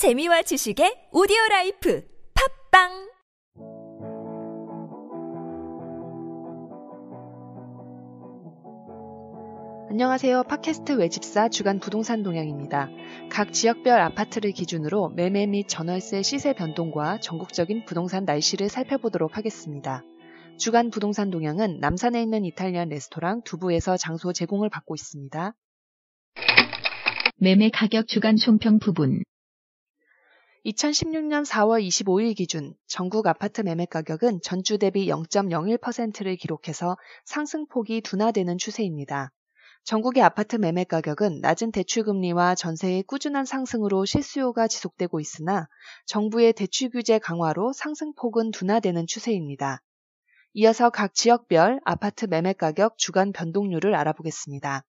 재미와 지식의 오디오 라이프 팟빵 안녕하세요. 팟캐스트 외집사 주간 부동산 동향입니다. 각 지역별 아파트를 기준으로 매매 및 전월세 시세 변동과 전국적인 부동산 날씨를 살펴보도록 하겠습니다. 주간 부동산 동향은 남산에 있는 이탈리안 레스토랑 두부에서 장소 제공을 받고 있습니다. 매매 가격 주간 총평 부분 2016년 4월 25일 기준 전국 아파트 매매 가격은 전주 대비 0.01%를 기록해서 상승폭이 둔화되는 추세입니다. 전국의 아파트 매매 가격은 낮은 대출금리와 전세의 꾸준한 상승으로 실수요가 지속되고 있으나 정부의 대출 규제 강화로 상승폭은 둔화되는 추세입니다. 이어서 각 지역별 아파트 매매 가격 주간 변동률을 알아보겠습니다.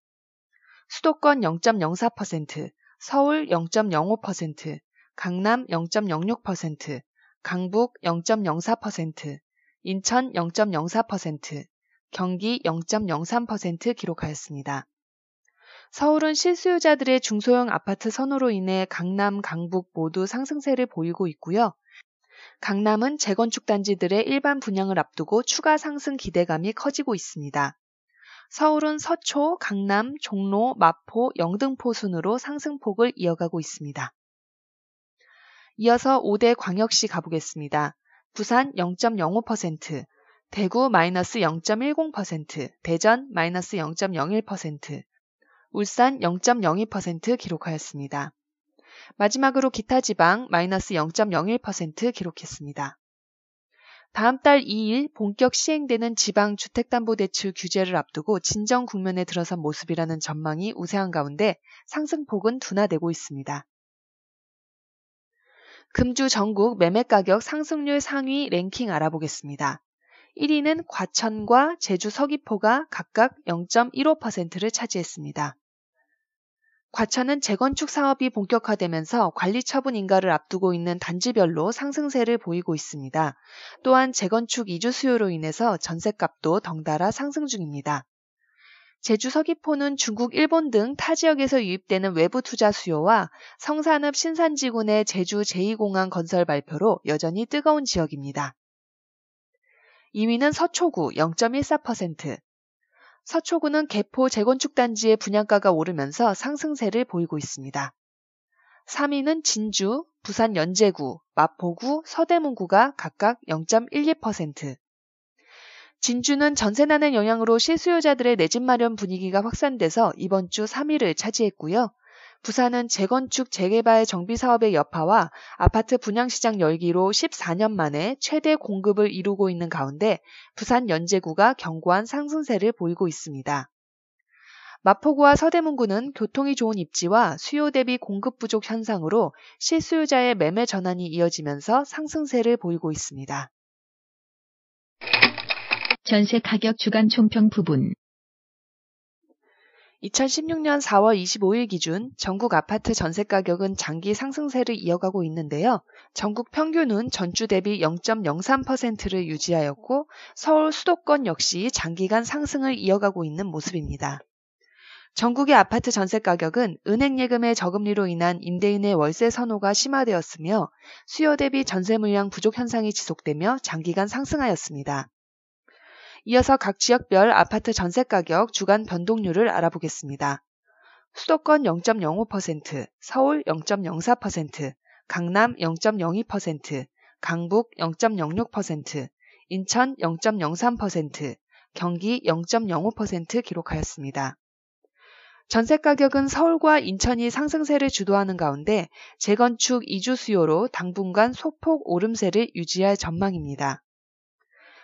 수도권 0.04%, 서울 0.05%, 강남 0.06%, 강북 0.04%, 인천 0.04%, 경기 0.03% 기록하였습니다. 서울은 실수요자들의 중소형 아파트 선호로 인해 강남, 강북 모두 상승세를 보이고 있고요. 강남은 재건축 단지들의 일반 분양을 앞두고 추가 상승 기대감이 커지고 있습니다. 서울은 서초, 강남, 종로, 마포, 영등포 순으로 상승폭을 이어가고 있습니다. 이어서 5대 광역시 가보겠습니다. 부산 0.05%, 대구 마이너스 0.10%, 대전 마이너스 0.01%, 울산 0.02% 기록하였습니다. 마지막으로 기타 지방 마이너스 0.01% 기록했습니다. 다음 달 2일 본격 시행되는 지방 주택담보대출 규제를 앞두고 진정 국면에 들어선 모습이라는 전망이 우세한 가운데 상승폭은 둔화되고 있습니다. 금주 전국 매매가격 상승률 상위 랭킹 알아보겠습니다. 1위는 과천과 제주 서귀포가 각각 0.15%를 차지했습니다. 과천은 재건축 사업이 본격화되면서 관리 처분 인가를 앞두고 있는 단지별로 상승세를 보이고 있습니다. 또한 재건축 이주 수요로 인해서 전셋값도 덩달아 상승 중입니다. 제주 서귀포는 중국, 일본 등 타 지역에서 유입되는 외부 투자 수요와 성산읍 신산지군의 제주 제2공항 건설 발표로 여전히 뜨거운 지역입니다. 2위는 서초구 0.14%. 서초구는 개포 재건축 단지의 분양가가 오르면서 상승세를 보이고 있습니다. 3위는 진주, 부산 연제구, 마포구, 서대문구가 각각 0.12%. 진주는 전세난의 영향으로 실수요자들의 내 집 마련 분위기가 확산돼서 이번 주 3위를 차지했고요. 부산은 재건축 재개발 정비 사업의 여파와 아파트 분양시장 열기로 14년 만에 최대 공급을 이루고 있는 가운데 부산 연제구가 견고한 상승세를 보이고 있습니다. 마포구와 서대문구는 교통이 좋은 입지와 수요 대비 공급 부족 현상으로 실수요자의 매매 전환이 이어지면서 상승세를 보이고 있습니다. 전세 가격 주간 총평 부분 2016년 4월 25일 기준 전국 아파트 전세 가격은 장기 상승세를 이어가고 있는데요. 전국 평균은 전주 대비 0.03%를 유지하였고 서울 수도권 역시 장기간 상승을 이어가고 있는 모습입니다. 전국의 아파트 전세 가격은 은행 예금의 저금리로 인한 임대인의 월세 선호가 심화되었으며 수요 대비 전세 물량 부족 현상이 지속되며 장기간 상승하였습니다. 이어서 각 지역별 아파트 전세 가격 주간 변동률을 알아보겠습니다. 수도권 0.05%, 서울 0.04%, 강남 0.02%, 강북 0.06%, 인천 0.03%, 경기 0.05% 기록하였습니다. 전세 가격은 서울과 인천이 상승세를 주도하는 가운데 재건축 이주 수요로 당분간 소폭 오름세를 유지할 전망입니다.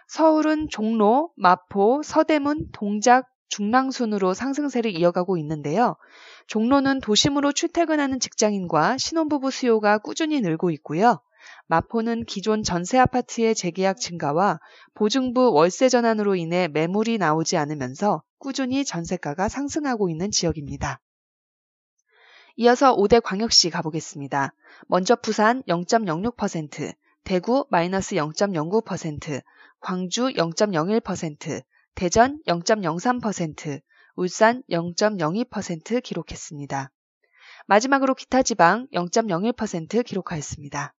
서울은 종로, 마포, 서대문, 동작, 중랑 순으로 상승세를 이어가고 있는데요. 종로는 도심으로 출퇴근하는 직장인과 신혼부부 수요가 꾸준히 늘고 있고요. 마포는 기존 전세 아파트의 재계약 증가와 보증부 월세 전환으로 인해 매물이 나오지 않으면서 꾸준히 전세가가 상승하고 있는 지역입니다. 이어서 5대 광역시 가보겠습니다. 먼저 부산 0.06%, 대구 마이너스 0.09%, 광주 0.01%, 대전 0.03%, 울산 0.02% 기록했습니다. 마지막으로 기타 지방 0.01% 기록하였습니다.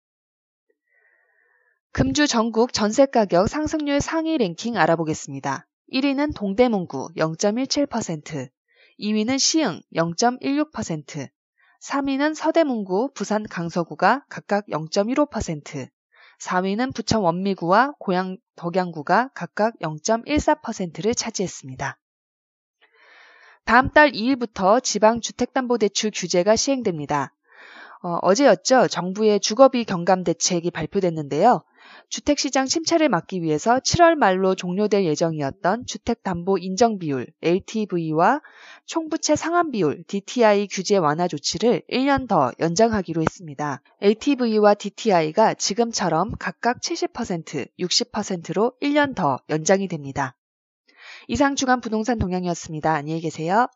금주 전국 전세 가격 상승률 상위 랭킹 알아보겠습니다. 1위는 동대문구 0.17%, 2위는 시흥 0.16%, 3위는 서대문구, 부산 강서구가 각각 0.15%, 4위는 부천 원미구와 고양 덕양구가 각각 0.14%를 차지했습니다. 다음 달 2일부터 지방주택담보대출 규제가 시행됩니다. 어, 제였죠 정부의 주거비 경감 대책이 발표됐는데요. 주택시장 침체를 막기 위해서 7월 말로 종료될 예정이었던 주택담보 인정비율 LTV와 총부채 상환비율 DTI 규제 완화 조치를 1년 더 연장하기로 했습니다. LTV와 DTI가 지금처럼 각각 70%, 60%로 1년 더 연장이 됩니다. 이상 주간 부동산 동향이었습니다. 안녕히 계세요.